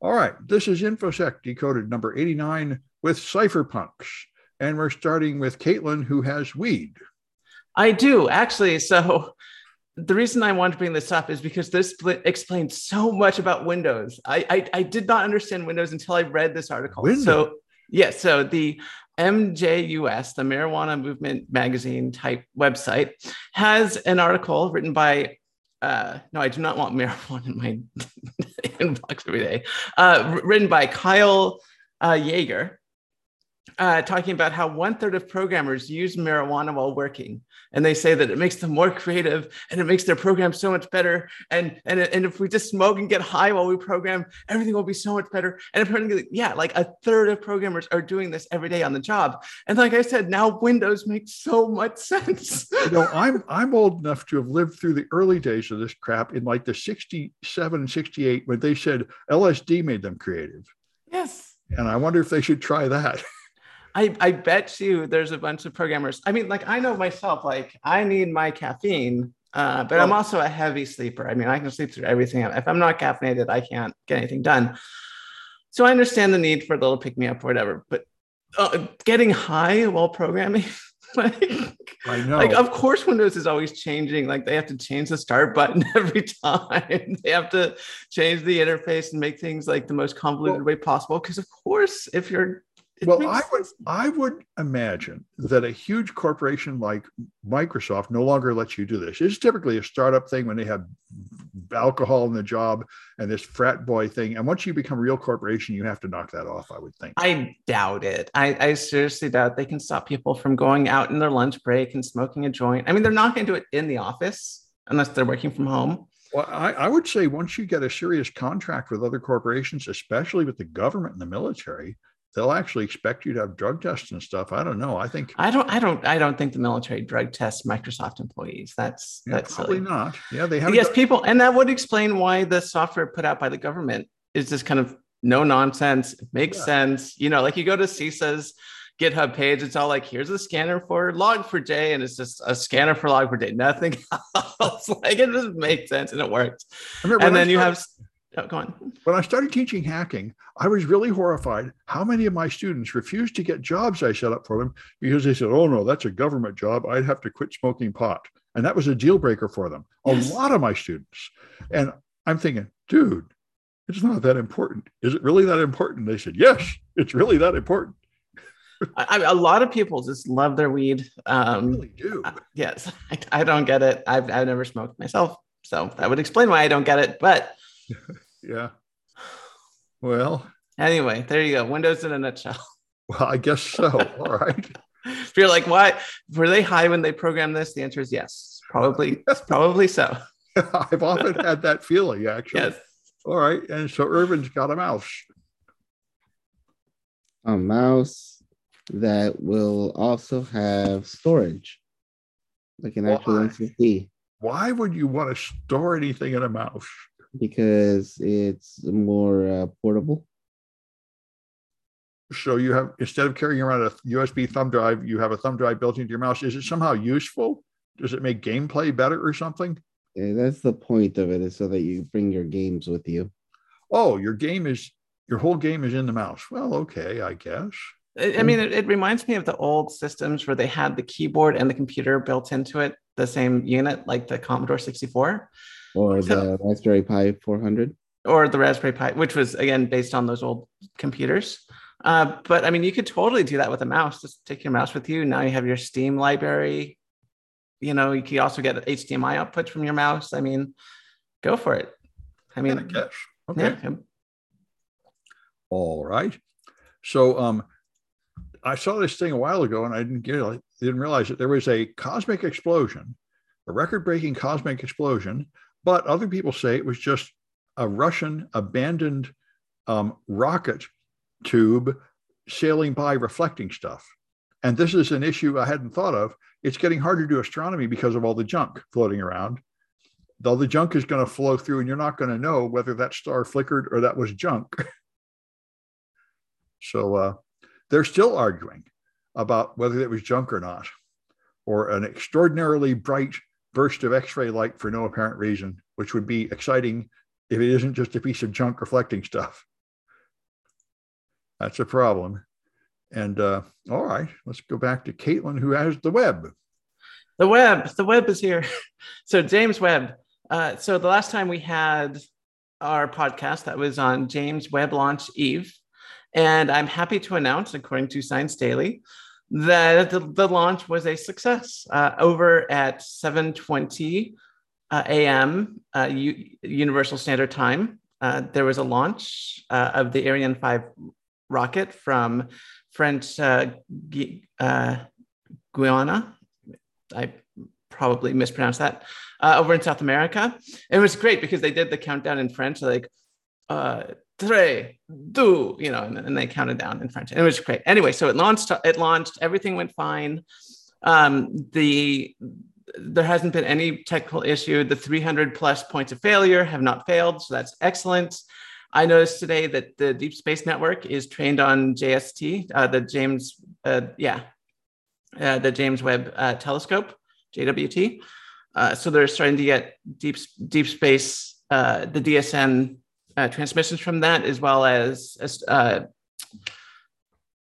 All right, this is InfoSec decoded number 89 with cypherpunks. And we're starting with Caitlin, who has weed. I do actually. So the reason I want to bring this up is because this explains so much about Windows. I, I, I did not understand Windows until I read this article. Windows. So yeah, so the MJUS, the Marijuana Movement Magazine type website, has an article written by uh, no, I do not want marijuana in my inbox every day. Uh, written by Kyle uh, Jaeger, uh, talking about how one third of programmers use marijuana while working, and they say that it makes them more creative and it makes their program so much better. And and and if we just smoke and get high while we program, everything will be so much better. And apparently, yeah, like a third of programmers are doing this every day on the job. And like I said, now Windows makes so much sense. you know, I'm I'm old enough to have lived through the early days of this crap in like the 67 and 68 when they said LSD made them creative. Yes. And I wonder if they should try that. I, I bet you there's a bunch of programmers. I mean, like I know myself, like I need my caffeine, uh, but I'm also a heavy sleeper. I mean, I can sleep through everything. If I'm not caffeinated, I can't get anything done. So I understand the need for a little pick me up or whatever, but uh, getting high while programming, like, I know. Like, of course, Windows is always changing. Like, they have to change the start button every time. they have to change the interface and make things like the most convoluted well, way possible. Because, of course, if you're well, I would I would imagine that a huge corporation like Microsoft no longer lets you do this. It's typically a startup thing when they have alcohol in the job and this frat boy thing. And once you become a real corporation, you have to knock that off. I would think. I doubt it. I, I seriously doubt they can stop people from going out in their lunch break and smoking a joint. I mean, they're not going to do it in the office unless they're working from home. Well, I, I, would say once you get a serious contract with other corporations, especially with the government and the military, they'll actually expect you to have drug tests and stuff. I don't know. I think I don't I don't I don't think the military drug tests Microsoft employees. That's yeah, that's probably silly. not. Yeah, they have yes, done- people and that would explain why the software put out by the government is just kind of no nonsense. It makes yeah. sense. You know, like you go to CISA's GitHub page, it's all like, here's a scanner for log4j, and it's just a scanner for log4j, nothing else. like it just makes sense and it works. And then you have Oh, go on. When I started teaching hacking, I was really horrified how many of my students refused to get jobs I set up for them because they said, oh, no, that's a government job. I'd have to quit smoking pot. And that was a deal breaker for them. Yes. A lot of my students. And I'm thinking, dude, it's not that important. Is it really that important? They said, yes, it's really that important. I, a lot of people just love their weed. Um, really do. Uh, yes, I, I, don't get it. I've, I've never smoked myself, so that would explain why I don't get it. But yeah. Well. Anyway, there you go. Windows in a nutshell. Well, I guess so. All right. if you're like, why were they high when they programmed this? The answer is yes. Probably, probably so. I've often had that feeling, actually. Yes. All right. And so Irvin's got a mouse. A mouse that will also have storage, like an actual SSD. Why would you want to store anything in a mouse? Because it's more uh, portable. So you have instead of carrying around a USB thumb drive, you have a thumb drive built into your mouse. Is it somehow useful? Does it make gameplay better or something? Yeah, that's the point of it, is so that you bring your games with you. Oh, your game is your whole game is in the mouse. Well, okay, I guess. I mean, it, it, reminds me of the old systems where they had the keyboard and the computer built into it, the same unit, like the Commodore 64 or the Raspberry Pi 400 or the Raspberry Pi, which was again based on those old computers. Uh, but I mean, you could totally do that with a mouse. Just take your mouse with you. Now you have your Steam library. You know, you can also get HDMI output from your mouse. I mean, go for it. I mean, yeah, I okay. Yeah. All right. So, um, I saw this thing a while ago, and I didn't get it. Didn't realize that there was a cosmic explosion, a record-breaking cosmic explosion but other people say it was just a Russian abandoned um, rocket tube sailing by reflecting stuff. And this is an issue I hadn't thought of. It's getting harder to do astronomy because of all the junk floating around. Though the junk is going to flow through, and you're not going to know whether that star flickered or that was junk. so uh, they're still arguing about whether it was junk or not, or an extraordinarily bright burst of X-ray light for no apparent reason, which would be exciting if it isn't just a piece of junk reflecting stuff. That's a problem. And uh, all right, let's go back to Caitlin, who has the web. The web, the web is here. So James Webb. Uh, so the last time we had our podcast that was on James Webb Launch Eve, and I'm happy to announce, according to Science Daily, the, the launch was a success. Uh, over at 7:20 uh, a.m. Uh, U- Universal Standard Time, uh, there was a launch uh, of the Ariane 5 rocket from French uh, Guiana. I probably mispronounced that over in South America. It was great because they did the countdown in French, like tres, deux, you know, and, and, they counted down in French. And it was great. Anyway, so it launched, it launched, everything went fine. Um, the there hasn't been any technical issue. The 300 plus points of failure have not failed, so that's excellent. I noticed today that the Deep Space Network is trained on JST, uh, the James, uh, yeah, uh, the James Webb uh, Telescope, JWT. Uh, so they're starting to get deep deep space, uh, the DSN uh, transmissions from that, as well as, as uh,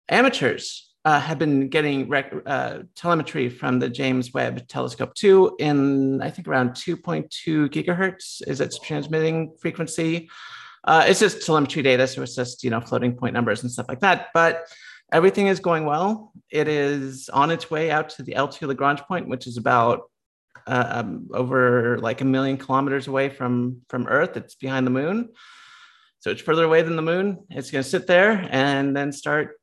amateurs uh, have been getting rec- uh, telemetry from the James Webb Telescope 2 in, I think, around 2.2 gigahertz is its transmitting frequency. Uh, it's just telemetry data, so it's just you know floating point numbers and stuff like that. But everything is going well. It is on its way out to the L2 Lagrange point, which is about uh, um, over like a million kilometers away from from Earth. It's behind the moon. So it's further away than the moon. It's going to sit there and then start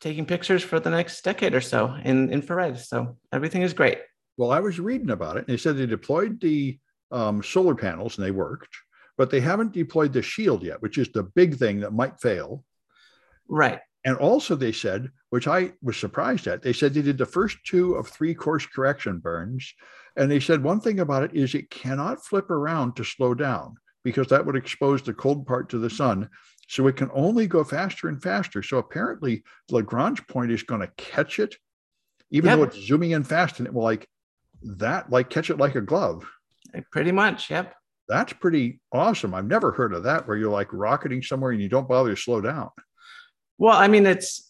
taking pictures for the next decade or so in infrared. So everything is great. Well, I was reading about it. And they said they deployed the um, solar panels and they worked, but they haven't deployed the shield yet, which is the big thing that might fail. Right. And also, they said, which I was surprised at, they said they did the first two of three course correction burns. And they said one thing about it is it cannot flip around to slow down because that would expose the cold part to the sun. So it can only go faster and faster. So apparently, Lagrange point is going to catch it, even yep. though it's zooming in fast, and it will like that, like catch it like a glove. Pretty much, yep. That's pretty awesome. I've never heard of that where you're like rocketing somewhere and you don't bother to slow down. Well, I mean, it's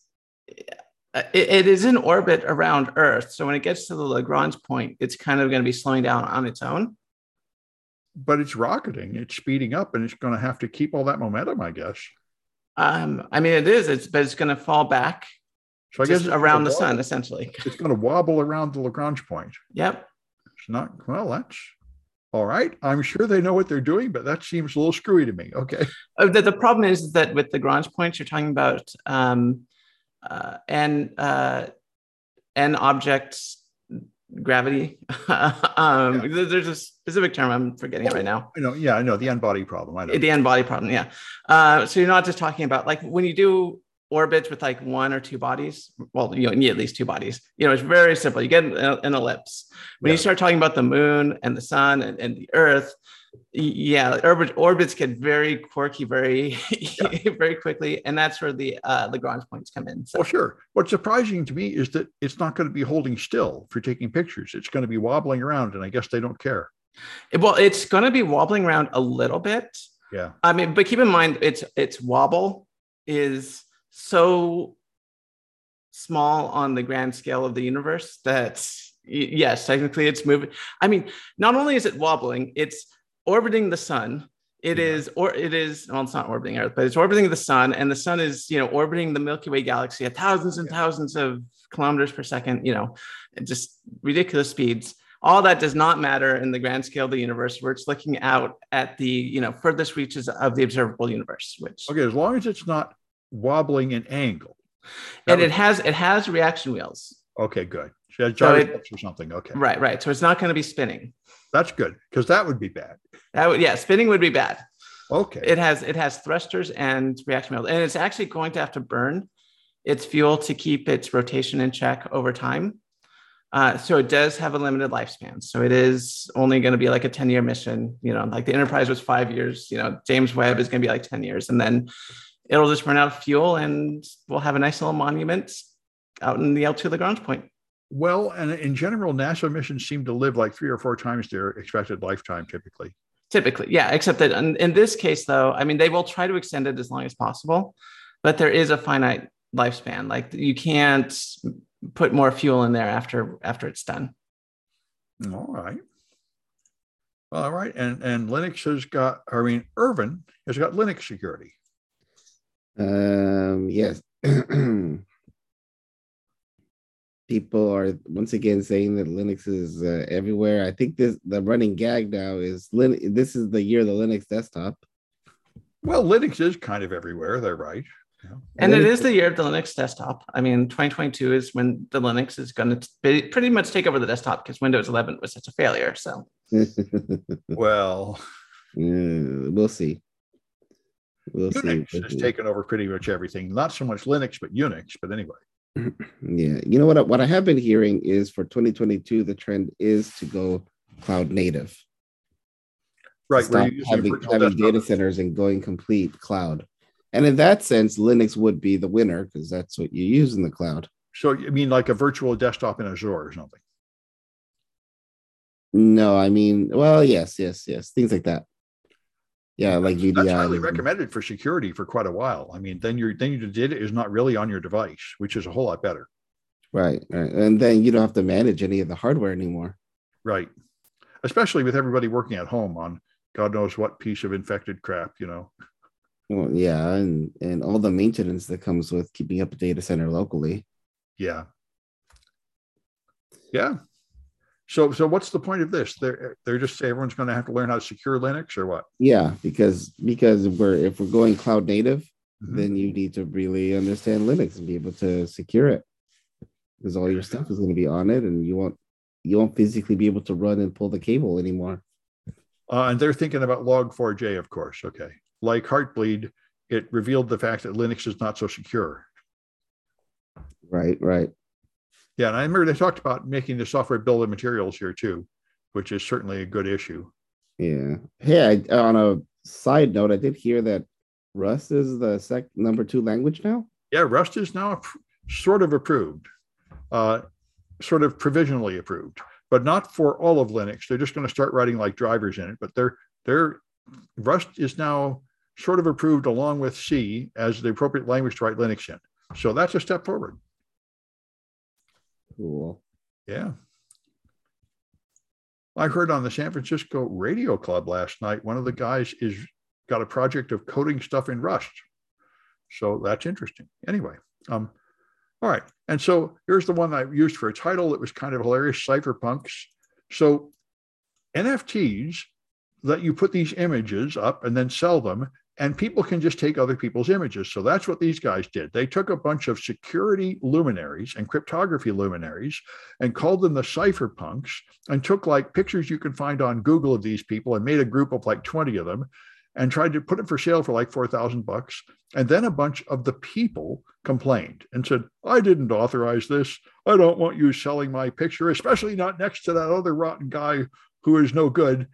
uh, it, it is in orbit around Earth. So when it gets to the Lagrange point, it's kind of going to be slowing down on its own but it's rocketing, it's speeding up, and it's going to have to keep all that momentum, I guess. Um, I mean, it is. It's but it's going to fall back. So I guess around the sun, essentially. It's going to wobble around the Lagrange point. Yep. It's not well. That's all right. I'm sure they know what they're doing, but that seems a little screwy to me. Okay. Oh, the, the problem is that with the Lagrange points, you're talking about um, uh, and uh, and objects gravity. um, yeah. There's a specific term I'm forgetting it right now. I know, yeah, I know the n-body problem. I know the n-body problem. Yeah. Uh, so you're not just talking about like when you do orbits with like one or two bodies. Well, you, you need at least two bodies. You know, it's very simple. You get an, an ellipse. When yeah. you start talking about the moon and the sun and, and the Earth, yeah orbit, orbits get very quirky very yeah. very quickly and that's where the uh, lagrange points come in so. Well sure. What's surprising to me is that it's not going to be holding still for taking pictures. It's going to be wobbling around and i guess they don't care. Well it's going to be wobbling around a little bit. Yeah. I mean but keep in mind it's it's wobble is so small on the grand scale of the universe that yes technically it's moving. I mean not only is it wobbling it's orbiting the sun. It yeah. is, or it is, well, it's not orbiting Earth, but it's orbiting the sun, and the sun is, you know, orbiting the Milky Way galaxy at thousands and yeah. thousands of kilometers per second, you know, just ridiculous speeds. All that does not matter in the grand scale of the universe, where it's looking out at the, you know, furthest reaches of the observable universe. Which okay, as long as it's not wobbling an angle, and it has it has reaction wheels. Okay, good. She has gyroscopes so or something. Okay. Right, right. So it's not going to be spinning. That's good because that would be bad. That would yeah, spinning would be bad. Okay. It has it has thrusters and reaction wheels, and it's actually going to have to burn its fuel to keep its rotation in check over time. Uh, so it does have a limited lifespan. So it is only going to be like a 10 year mission. You know, like the Enterprise was five years. You know, James Webb is going to be like 10 years, and then it'll just run out of fuel, and we'll have a nice little monument out in the L2 Lagrange point. Well, and in general, NASA missions seem to live like three or four times their expected lifetime typically. Typically, yeah. Except that in, in this case, though, I mean, they will try to extend it as long as possible. but there is a finite lifespan. Like you can't put more fuel in there after after it's done. All right. All right. And and Linux has got, I mean, Irvin has got Linux security. Um, yes. People are once again saying that Linux is uh, everywhere. I think this the running gag now is Lin- this is the year of the Linux desktop. Well, Linux is kind of everywhere. They're right. Yeah. And Linux- it is the year of the Linux desktop. I mean, 2022 is when the Linux is going to pretty much take over the desktop because Windows 11 was such a failure. So, well, yeah, we'll see. We'll Unix see. has taken over pretty much everything. Not so much Linux, but Unix. But anyway. Yeah, you know what? What I have been hearing is for 2022, the trend is to go cloud native. Right, Stop having, having data centers and going complete cloud. And in that sense, Linux would be the winner because that's what you use in the cloud. So you mean like a virtual desktop in Azure or something? No, I mean, well, yes, yes, yes, things like that. Yeah, like VDI. That's highly um, recommended for security for quite a while. I mean, then your then your data is not really on your device, which is a whole lot better. Right, right, and then you don't have to manage any of the hardware anymore. Right, especially with everybody working at home on God knows what piece of infected crap, you know. Well, yeah, and and all the maintenance that comes with keeping up a data center locally. Yeah. Yeah. So, so what's the point of this? They're they're just say everyone's going to have to learn how to secure Linux or what? Yeah, because because we're if we're going cloud native, mm-hmm. then you need to really understand Linux and be able to secure it, because all your stuff is going to be on it, and you won't you won't physically be able to run and pull the cable anymore. Uh, and they're thinking about Log4j, of course. Okay, like Heartbleed, it revealed the fact that Linux is not so secure. Right, right. Yeah, and I remember they talked about making the software bill of materials here too, which is certainly a good issue. Yeah. Hey, I, on a side note, I did hear that Rust is the sec number two language now. Yeah, Rust is now sort of approved, uh, sort of provisionally approved, but not for all of Linux. They're just going to start writing like drivers in it. But they're they're Rust is now sort of approved along with C as the appropriate language to write Linux in. So that's a step forward. Cool. Yeah. I heard on the San Francisco Radio Club last night, one of the guys is got a project of coding stuff in Rust. So that's interesting. Anyway, um, all right. And so here's the one I used for a title. It was kind of hilarious cypherpunks. So NFTs let you put these images up and then sell them and people can just take other people's images. So that's what these guys did. They took a bunch of security luminaries and cryptography luminaries and called them the cypherpunks and took like pictures you can find on Google of these people and made a group of like 20 of them and tried to put it for sale for like 4,000 bucks. And then a bunch of the people complained and said, I didn't authorize this. I don't want you selling my picture, especially not next to that other rotten guy who is no good.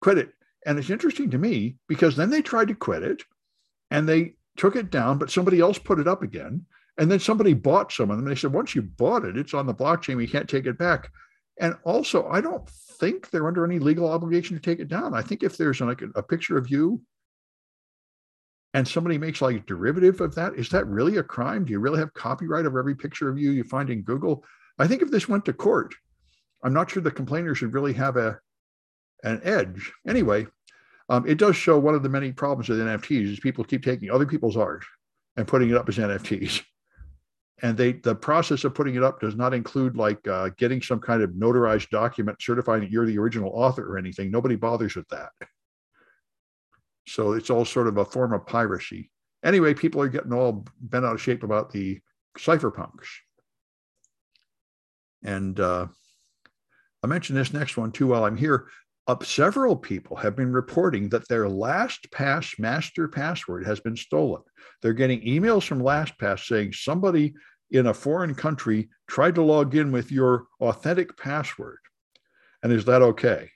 Quit it. And it's interesting to me because then they tried to quit it and they took it down, but somebody else put it up again. And then somebody bought some of them. They said, once you bought it, it's on the blockchain. We can't take it back. And also, I don't think they're under any legal obligation to take it down. I think if there's like a, a picture of you and somebody makes like a derivative of that, is that really a crime? Do you really have copyright over every picture of you you find in Google? I think if this went to court, I'm not sure the complainer should really have a an edge. Anyway, um, it does show one of the many problems with NFTs is people keep taking other people's art and putting it up as NFTs. And they the process of putting it up does not include like uh, getting some kind of notarized document certifying that you're the original author or anything. Nobody bothers with that. So it's all sort of a form of piracy. Anyway, people are getting all bent out of shape about the cypherpunks. And uh, I mentioned this next one too while I'm here several people have been reporting that their LastPass master password has been stolen. They're getting emails from LastPass saying somebody in a foreign country tried to log in with your authentic password. And is that okay?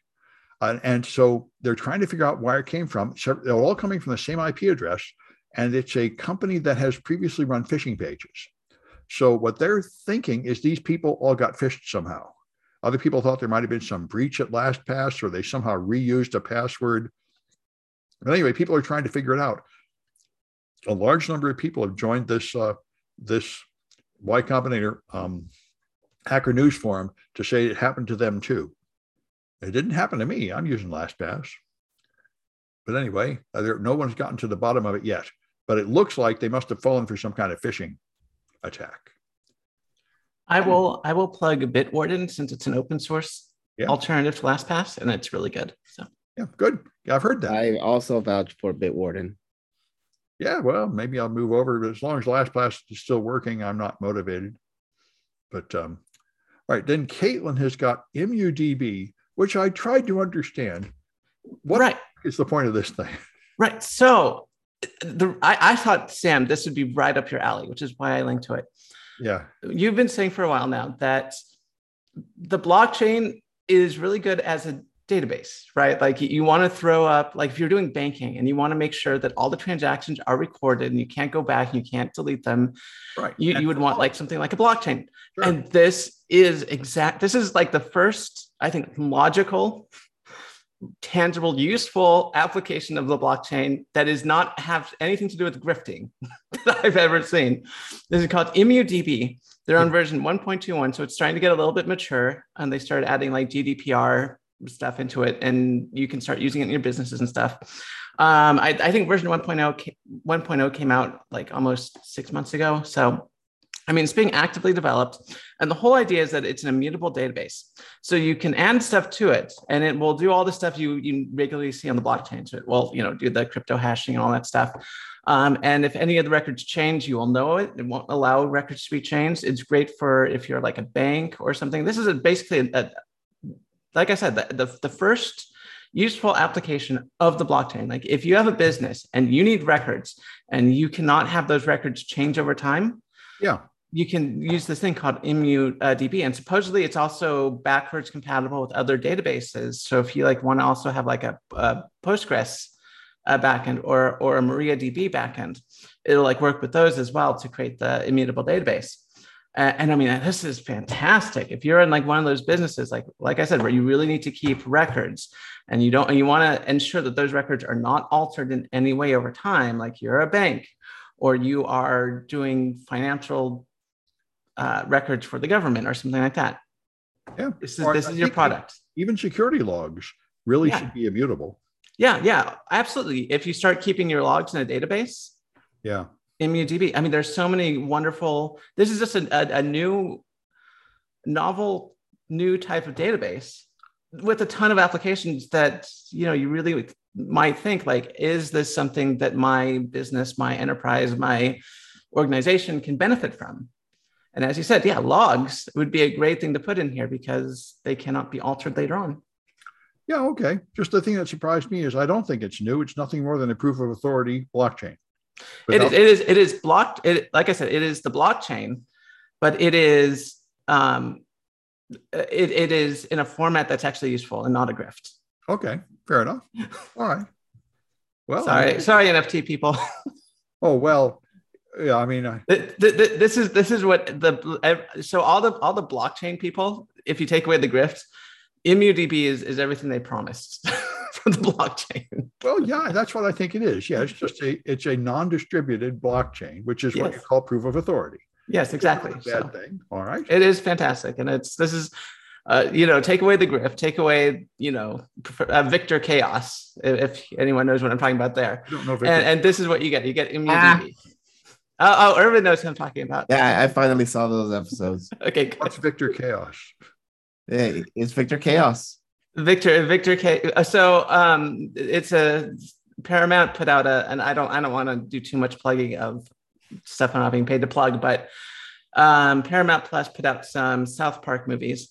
Uh, and so they're trying to figure out where it came from. So they're all coming from the same IP address, and it's a company that has previously run phishing pages. So what they're thinking is these people all got phished somehow. Other people thought there might have been some breach at LastPass or they somehow reused a password. But anyway, people are trying to figure it out. a large number of people have joined this uh, this Y Combinator um, Hacker News forum to say it happened to them too. It didn't happen to me. I'm using LastPass. But anyway, uh, no one's gotten to the bottom of it yet. But it looks like they must have fallen for some kind of phishing attack. I will I will plug Bitwarden since it's an open source Yeah. alternative to LastPass, and it's really good. So Yeah, good. Yeah, I've heard that. I also vouch for Bitwarden. yeah, well, maybe I'll move over. But as long as LastPass is still working, I'm not motivated. But um, all right, then Caitlin has got ImmuDB, which I tried to understand. What right, is the point of this thing? right. So the I, I thought Sam, this would be right up your alley, which is why I linked to it. Yeah, You've been saying for a while now that the blockchain is really good as a database, right? Like you want to throw up, like if you're doing banking and you want to make sure that all the transactions are recorded and you can't go back and you can't delete them, right. you, And- you would want like something like a blockchain. Sure. And this is exact, this is like the first, I think, logical, tangible, useful application of the blockchain that is not have anything to do with grifting that I've ever seen. This is called ImmuDB. They're on version 1.21, so it's starting to get a little bit mature, and they started adding like GDPR stuff into it, and you can start using it in your businesses and stuff. Um, I, I think version 1.0 ca- 1.0 came out like almost six months ago, so I mean, it's being actively developed. And the whole idea is that it's an immutable database. So you can add stuff to it and it will do all the stuff you, you regularly see on the blockchain. So it will, you know, do the crypto hashing and all that stuff. Um, and if any of the records change, you will know it. It won't allow records to be changed. It's great for if you're like a bank or something. This is a, basically, a, like I said, the, the, the first useful application of the blockchain. Like if you have a business and you need records and you cannot have those records change over time, Yeah, you can use this thing called ImmuDB, and supposedly it's also backwards compatible with other databases. So if you like want to also have like a, a Postgres uh, backend or or a MariaDB backend, it'll like work with those as well to create the immutable database. Uh, and I mean, this is fantastic. If you're in like one of those businesses, like like I said, where you really need to keep records, and you don't, and you want to ensure that those records are not altered in any way over time, like you're a bank, or you are doing financial uh, records for the government or something like that. yeah. This is Or this I is your product. Even security logs really Yeah. should be immutable. Yeah, yeah, absolutely. If you start keeping your logs in a database, Yeah, ImmuDB. I mean, there's so many wonderful. This is just a, a, a new, novel, new type of database with a ton of applications that you know you really might think like, is this something that my business, my enterprise, my organization can benefit from? And as you said, yeah, logs would be a great thing to put in here because they cannot be altered later on. yeah. Okay. Just the thing that surprised me is I don't think it's new. It's nothing more than a proof of authority blockchain. It is, it is it is blocked it like i said it is the blockchain but it is um it, it is in a format that's actually useful and not a grift Okay, fair enough. All right. Well, sorry sorry nft people Oh well, yeah. I mean, I, Th- th- th- this is this is what the so all the all the blockchain people if you take away the grift immudb is is everything they promised from the blockchain well, yeah. That's what I think it is. Yeah, it's just a it's a non-distributed blockchain, which is what you call proof of authority. yes exactly Not a bad So thing. All right. it is fantastic and it's this is uh, you know, take away the grift, take away, you know, uh, Victor Chaos, if, if anyone knows what I'm talking about there. I don't know if And, and this is what you get. You get ImmuDB. Ah. Oh, oh, Irvin knows who I'm talking about. Yeah, I- I finally saw those episodes. Okay, good. what's Victor Chaos. Hey, it's Victor Chaos. Victor, Victor K. uh, So um, it's a Paramount put out a, and I don't, I don't want to do too much plugging of stuff I'm not being paid to plug, but um, Paramount Plus put out some South Park movies,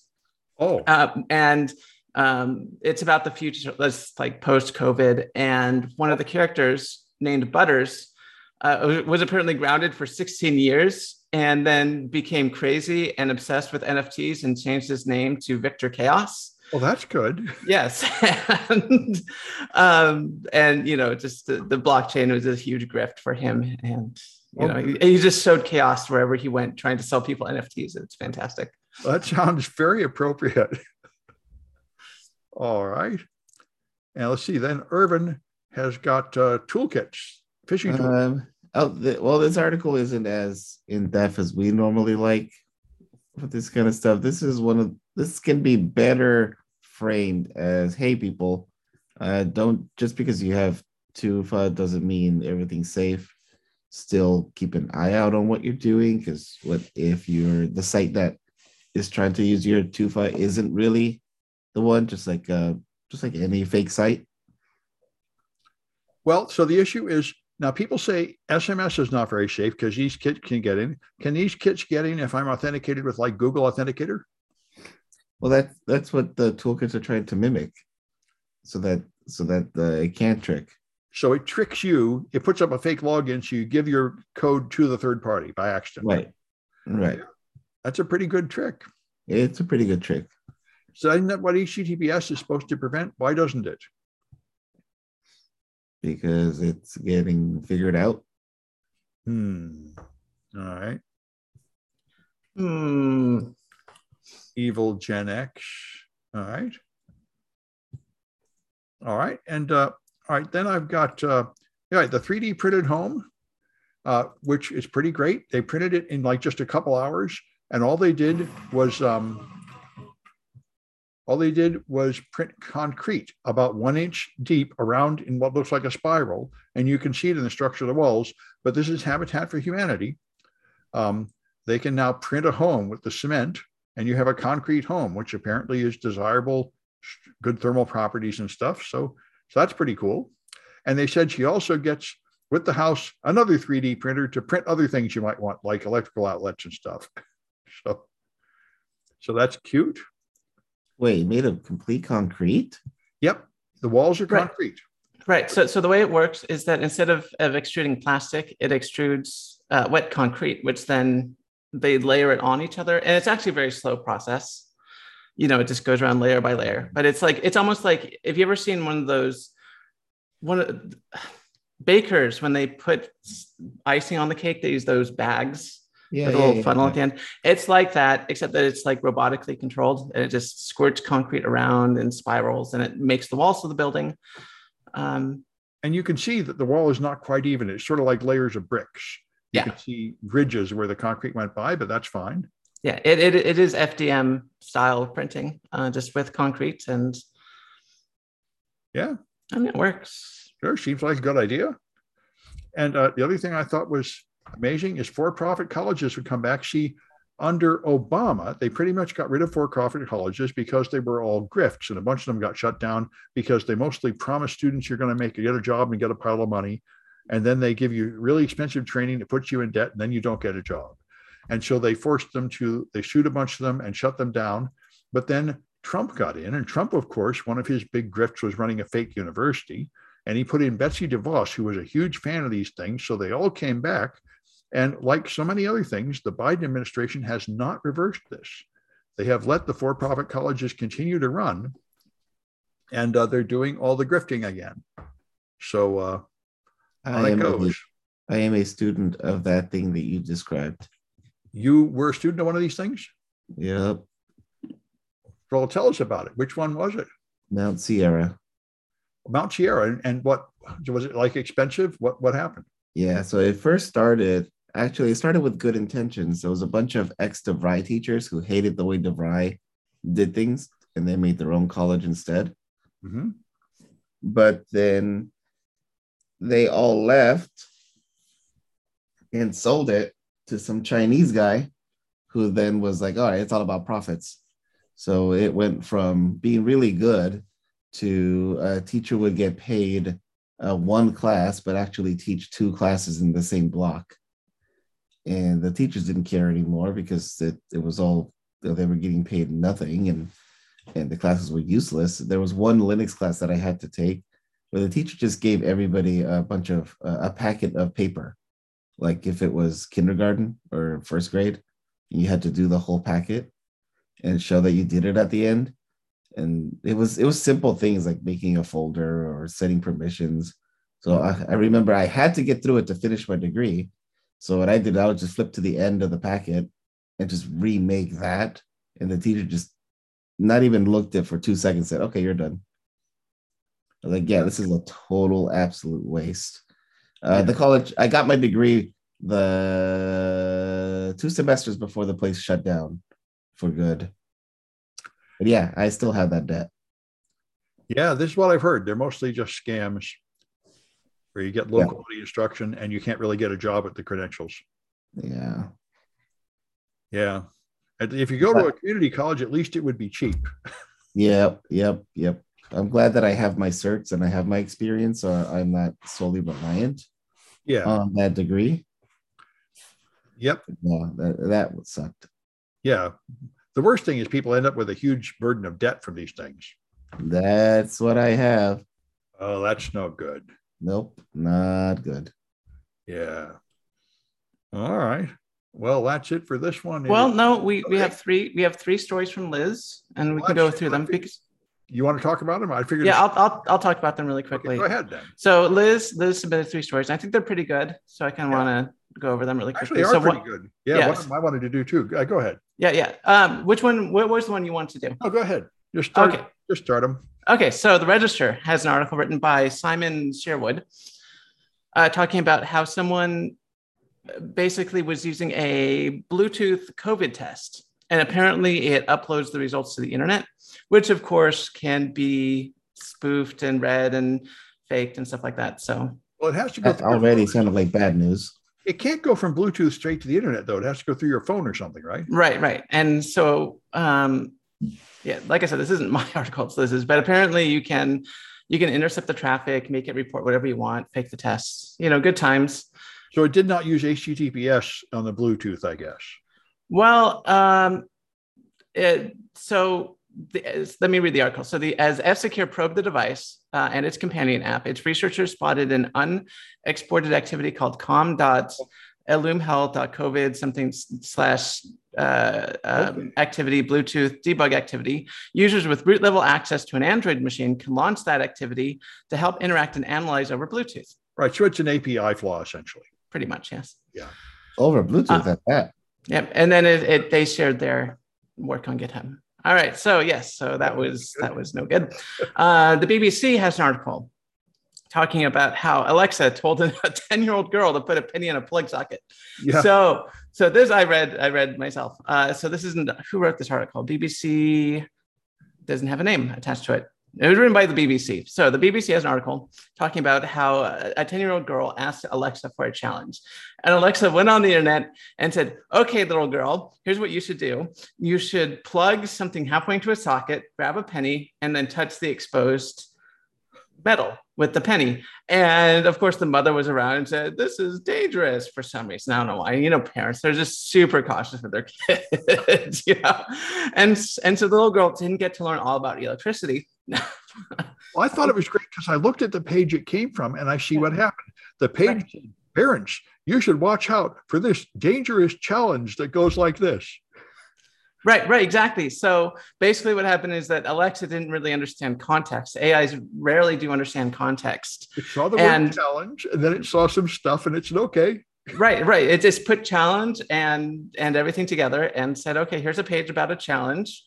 Oh, uh, and um, it's about the future, that's like post COVID, and one of the characters named Butters uh, was apparently grounded for 16 years. And then became crazy and obsessed with NFTs and changed his name to Victor Chaos. well, that's good. Yes, and um, and you know, just the, the blockchain was a huge grift for him, and you know, he, he just showed chaos wherever he went, trying to sell people NFTs. It's fantastic. That sounds very appropriate. All right. And let's see. Then Irvin has got uh, toolkits, tools. Um, Oh, the, well, this article isn't as in depth as we normally like with this kind of stuff. This is one of this can be better framed as, "Hey, people, uh, don't just because you have 2FA doesn't mean everything's safe. Still keep an eye out on what you're doing because what if you're the site that is trying to use your 2FA isn't really the one, just like uh, just like any fake site. Well, so the issue is now people say SMS is not very safe because these kits can get in. Can these kits get in if I'm authenticated with like Google Authenticator? Well, that that's what the toolkits are trying to mimic, so that so that uh, it can't trick. So it tricks you. It puts up a fake login, so you give your code to the third party by accident. Right. Right. That's a pretty good trick. It's a pretty good trick. So isn't that what HTTPS is supposed to prevent? Why doesn't it? Because it's getting figured out. Hmm. All right. Hmm. Evilginx. All right. All right. And uh, all right, then I've got uh, yeah, the 3D printed home, uh, which is pretty great. They printed it in like just a couple hours, and all they did was um, all they did was print concrete about one inch deep around in what looks like a spiral, and you can see it in the structure of the walls. But this is Habitat for Humanity. Um, they can now print a home with the cement, and you have a concrete home, which apparently is desirable, good thermal properties and stuff. So so that's pretty cool. And they said she also gets with the house another 3D printer to print other things you might want, like electrical outlets and stuff. So, so that's cute. Wait, made of complete concrete? Yep, the walls are concrete. Right. right. So, so the way it works is that instead of, of extruding plastic, it extrudes uh, wet concrete, which then they layer it on each other, and it's actually a very slow process you know, it just goes around layer by layer. But it's like it's almost like if you ever seen one of those one of bakers when they put icing on the cake, they use those bags. Yeah, with little yeah, funnel yeah. at the end. It's like that, except that it's like robotically controlled and it just squirts concrete around and spirals and it makes the walls of the building. Um, and you can see that the wall is not quite even. It's sort of like layers of bricks. You Yeah. can see ridges where the concrete went by, but that's fine. yeah, it, it, it is FDM style printing, uh, just with concrete and Yeah. I mean, it works. Sure, seems like a good idea. And uh, the other thing I thought was amazing is for-profit colleges would come back. See, under Obama, they pretty much got rid of for-profit colleges because they were all grifts, and a bunch of them got shut down because they mostly promise students you're going to make get a job and get a pile of money, and then they give you really expensive training that puts you in debt, and then you don't get a job. And so they forced them to they shoot a bunch of them and shut them down. But then Trump got in, and Trump, of course, one of his big grifts was running a fake university. And he put in Betsy DeVos, who was a huge fan of these things. So they all came back. And like so many other things, the Biden administration has not reversed this. They have let the for profit colleges continue to run, and uh, they're doing all the grifting again. So uh, I am, a. I am a student of that thing that you described. You were a student of one of these things? Yep. Well, tell us about it. Which one was it? Mount Sierra. Mount Sierra. And, and what was it like expensive? What what happened? Yeah. So it first started, actually, it started with good intentions. There was a bunch of ex DeVry teachers who hated the way DeVry did things and they made their own college instead. Mhm. But then they all left and sold it to some Chinese guy who then was like, all right, it's all about profits. So it went from being really good to a teacher would get paid uh, one class, but actually teach two classes in the same block. And the teachers didn't care anymore because it, it was all they were getting paid nothing and and the classes were useless. There was one Linux class that I had to take where the teacher just gave everybody a bunch of uh, a packet of paper, like if it was kindergarten or first grade, you had to do the whole packet and show that you did it at the end. And it was it was simple things like making a folder or setting permissions. So I, I remember I had to get through it to finish my degree. So what I did, I would just flip to the end of the packet and just remake that. And the teacher just not even looked at for two seconds, said, okay, you're done. I was like, yeah, this is a total absolute waste. Uh, the college, I got my degree the two semesters before the place shut down for good. But yeah, I still have that debt. Yeah, this is what I've heard. They're mostly just scams where you get low Yeah. quality instruction and you can't really get a job at the credentials. Yeah. Yeah. If you go to a community college, at least it would be cheap. Yep. Yep. Yep. I'm glad that I have my certs and I have my experience, so I'm not solely reliant Yeah. on that degree. yep. Yeah, that, that would sucked. Yeah. The worst thing is people end up with a huge burden of debt from these things. That's what I have. Oh, that's no good. Nope, not good. Yeah. All right. Well, that's it for this one. Well, no, we, we have three we have three stories from Liz, and we Well, can go through them because you want to talk about them? I figured. yeah, I'll, I'll I'll talk about them really Okay, quickly. go ahead then. So Liz Liz submitted three stories. and I think they're pretty good, so I kind of Yeah. want to go over them really quickly. Actually, they are so pretty what, good. Yeah, Yes. one of them I wanted to do too. Uh, go ahead. yeah, yeah. Um, which one? What was the one you wanted to do? Oh, go ahead. Just start. Okay. Just start them. Okay, so the Register has an article written by Simon Sherwood uh, talking about how someone basically was using a Bluetooth COVID test. And apparently it uploads the results to the internet, which of course can be spoofed and read and faked and stuff like that. So, Well, it has to go. That through your already sounded like bad news. It can't go from Bluetooth straight to the internet, though. It has to go through your phone or something, right? right, right. And so, um, yeah, like I said, this isn't my article, So this is, but apparently you can. You can intercept the traffic, make it report whatever you want, fake the tests. You know, good times. So it did not use HTTPS on the Bluetooth, I guess. Well, um, it, so the, let me read the article. So the as F-Secure probed the device uh, and its companion app, its researchers spotted an unexported activity called com.ellumehealth.covid something s- slash uh, um, Okay. activity Bluetooth debug activity. Users with root level access to an Android machine can launch that activity to help interact and analyze over Bluetooth. Right. So it's an API flaw, essentially. Pretty much, yes. Yeah. Over Bluetooth Uh, at that. Yep. And then it, it they shared their work on GitHub. All right. So yes, so that was that was no good. Uh, the BBC has an article talking about how Alexa told a 10-year-old girl to put a penny in a plug socket. Yeah. So so this I read I read myself. Uh, so this isn't who wrote this article. BBC doesn't have a name attached to it. It was written by the BBC. So the BBC has an article talking about how a 10 year old girl asked Alexa for a challenge. And Alexa went on the internet and said, Okay, little girl, here's what you should do. You should plug something halfway into a socket, grab a penny, and then touch the exposed metal with the penny. And of course, the mother was around and said, This is dangerous for some reason. I don't know why. You know, parents, they're just super cautious with their kids, you know. And, and so the little girl didn't get to learn all about electricity. Well, I thought it was great because I looked at the page it came from and I see what happened. The page Right. said, parents, you should watch out for this dangerous challenge that goes like this. Right, right, exactly. So basically, what happened is that Alexa didn't really understand context. AIs rarely do understand context. It saw the And- word challenge and then it saw some stuff and it said, okay. Right, right. It just put challenge and and everything together and said, okay, here's a page about a challenge.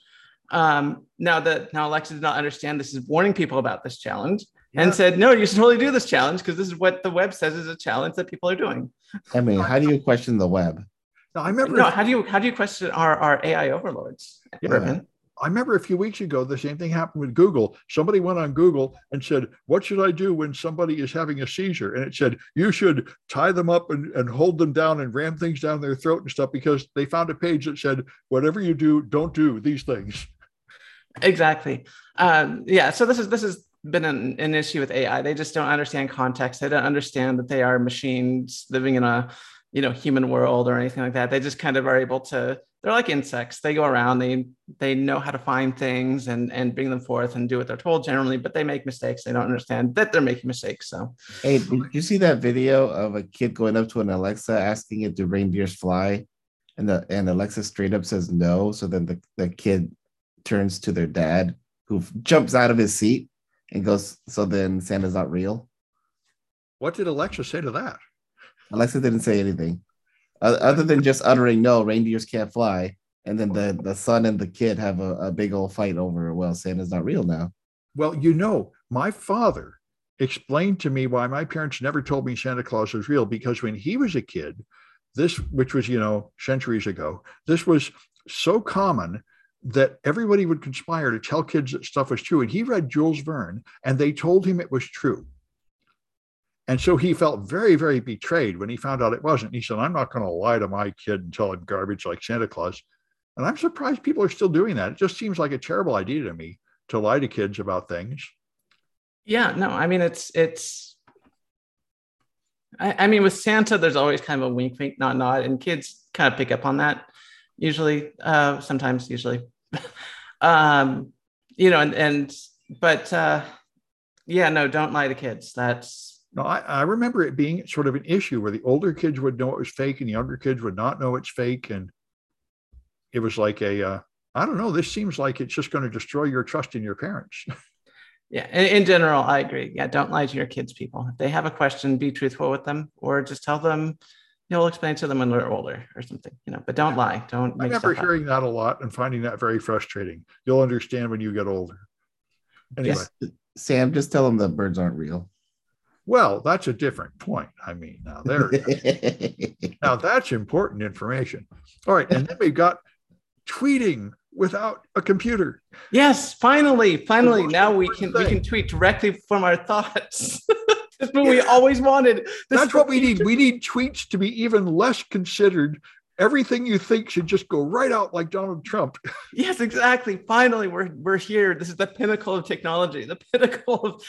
Um, now that now Alexa did not understand this is warning people about this challenge Yeah. and said, no, you should totally do this challenge because this is what the web says is a challenge that people are doing. I mean, how do you question the web? Now, I remember, No, how do you how do you question our, our AI overlords? Yeah. I remember a few weeks ago, the same thing happened with Google. Somebody went on Google and said, What should I do when somebody is having a seizure? And it said, You should tie them up and, and hold them down and ram things down their throat and stuff because they found a page that said, Whatever you do, don't do these things. exactly um, yeah so this is this has been an, an issue with ai they just don't understand context they don't understand that they are machines living in a you know human world or anything like that they just kind of are able to they're like insects they go around they they know how to find things and and bring them forth and do what they're told generally but they make mistakes they don't understand that they're making mistakes so Hey, did you see that video of a kid going up to an Alexa asking it do reindeers fly? And the and Alexa straight up says no. So then the, the kid turns to their dad, who jumps out of his seat and goes, So then Santa's not real. What did Alexa say to that? Alexa didn't say anything. Other than just uttering no, reindeers can't fly. And then the, the son and the kid have a, a big old fight over, well, Santa's not real now. Well, you know, my father explained to me why my parents never told me Santa Claus was real because when he was a kid, this, which was, you know, centuries ago, this was so common that everybody would conspire to tell kids that stuff was true. And he read Jules Verne and they told him it was true. And so he felt very, very betrayed when he found out it wasn't. He said, I'm not going to lie to my kid and tell him garbage like Santa Claus. And I'm surprised people are still doing that. It just seems like a terrible idea to me to lie to kids about things. Yeah, no, I mean, it's, it's, I, I mean, with Santa, there's always kind of a wink, wink, nod, nod, and kids kind of pick up on that usually, uh, sometimes, usually. um, you know, and, and, but, uh, yeah, no, don't lie to kids. That's, no, I, I remember it being sort of an issue where the older kids would know it was fake and the younger kids would not know it's fake. And it was like a, uh, I don't know, this seems like it's just going to destroy your trust in your parents. yeah. In, in general, I agree. Yeah. Don't lie to your kids, people. If they have a question, be truthful with them or just tell them, you'll explain to them when they're older or something, you know, but don't lie. Don't I remember hearing that a lot and finding that very frustrating. You'll understand when you get older. Anyway. Yes. Sam, just tell them the birds aren't real. Well, that's a different point. I mean, now there, now that's important information. All right, and then we've got tweeting without a computer. Yes, finally, finally, now we can thing. we can tweet directly from our thoughts. That's what yeah. we always wanted. This That's what we need. We need tweets to be even less considered. Everything you think should just go right out like Donald Trump. Yes, exactly. Finally, we're we're here. This is the pinnacle of technology, the pinnacle of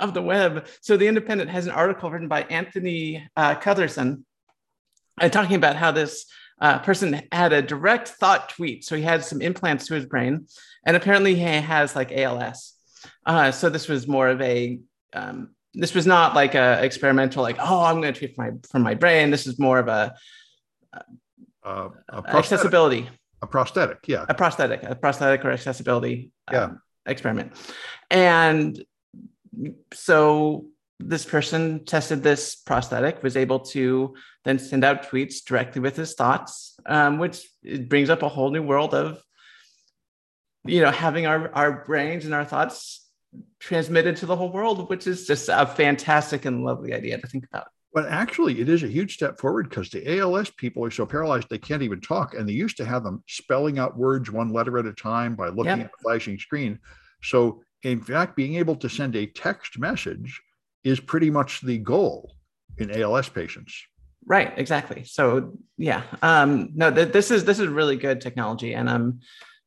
of the web. So the Independent has an article written by Anthony uh, Cuthbertson, uh, talking about how this uh, person had a direct thought tweet. So he had some implants to his brain, and apparently he has like ALS. Uh, so this was more of a um, this was not like a experimental like oh I'm going to tweet from my from my brain. This is more of a, uh, a accessibility. A prosthetic, yeah. A prosthetic, a prosthetic or accessibility yeah. Um, experiment. And so this person tested this prosthetic, was able to then send out tweets directly with his thoughts, um, which brings up a whole new world of, you know, having our, our brains and our thoughts transmitted to the whole world, which is just a fantastic and lovely idea to think about. But actually, it is a huge step forward because the ALS people are so paralyzed they can't even talk. And they used to have them spelling out words one letter at a time by looking yep. at a flashing screen. So in fact, being able to send a text message is pretty much the goal in ALS patients. Right, exactly. So yeah, um, no, th- this is this is really good technology, and I'm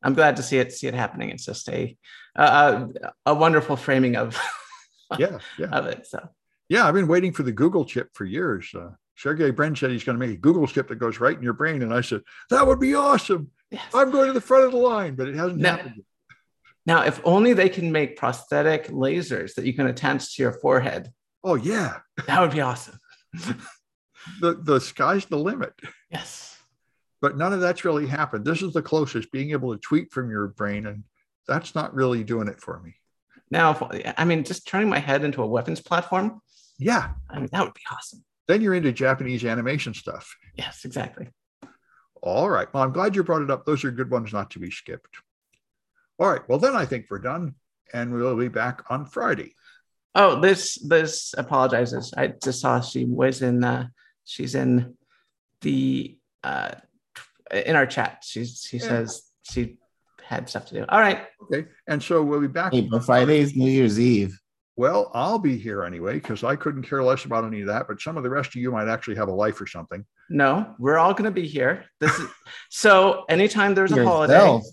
I'm glad to see it see it happening. It's just a a, a wonderful framing of yeah, yeah of it. So yeah, I've been waiting for the Google chip for years. Uh, Sergey Brin said he's going to make a Google chip that goes right in your brain, and I said that would be awesome. Yes. I'm going to the front of the line, but it hasn't now, happened. Yet. Now, if only they can make prosthetic lasers that you can attach to your forehead. Oh yeah, that would be awesome. the the sky's the limit. Yes. But none of that's really happened. This is the closest being able to tweet from your brain, and that's not really doing it for me. Now, I mean, just turning my head into a weapons platform. Yeah. I mean, that would be awesome. Then you're into Japanese animation stuff. Yes, exactly. All right. Well, I'm glad you brought it up. Those are good ones not to be skipped. All right. Well, then I think we're done, and we'll be back on Friday. Oh, this this apologizes. I just saw she was in. Uh, she's in the uh, in our chat. She's she yeah. says she had stuff to do. All right. Okay. And so we'll be back. Hey, but Friday's New Year's Eve. Well, I'll be here anyway because I couldn't care less about any of that. But some of the rest of you might actually have a life or something. No, we're all going to be here. This is so. Anytime there's a Yourself. holiday, that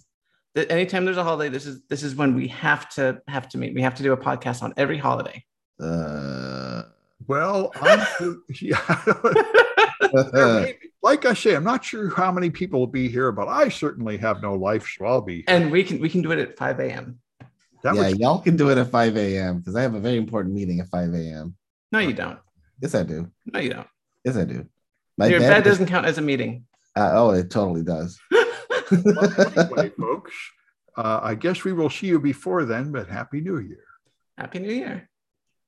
anytime there's a holiday, this is this is when we have to have to meet. We have to do a podcast on every holiday. Uh, well, I'm, yeah. like I say, I'm not sure how many people will be here, but I certainly have no life, so I'll be. Here. And we can we can do it at 5 a.m. That yeah, y'all can do it at 5 a.m. because I have a very important meeting at 5 a.m. No, you don't. Yes, I do. No, you don't. Yes, I do. My Your bed, bed doesn't count as a meeting. Uh, oh, it totally does. anyway, folks, uh, I guess we will see you before then, but Happy New Year. Happy New Year.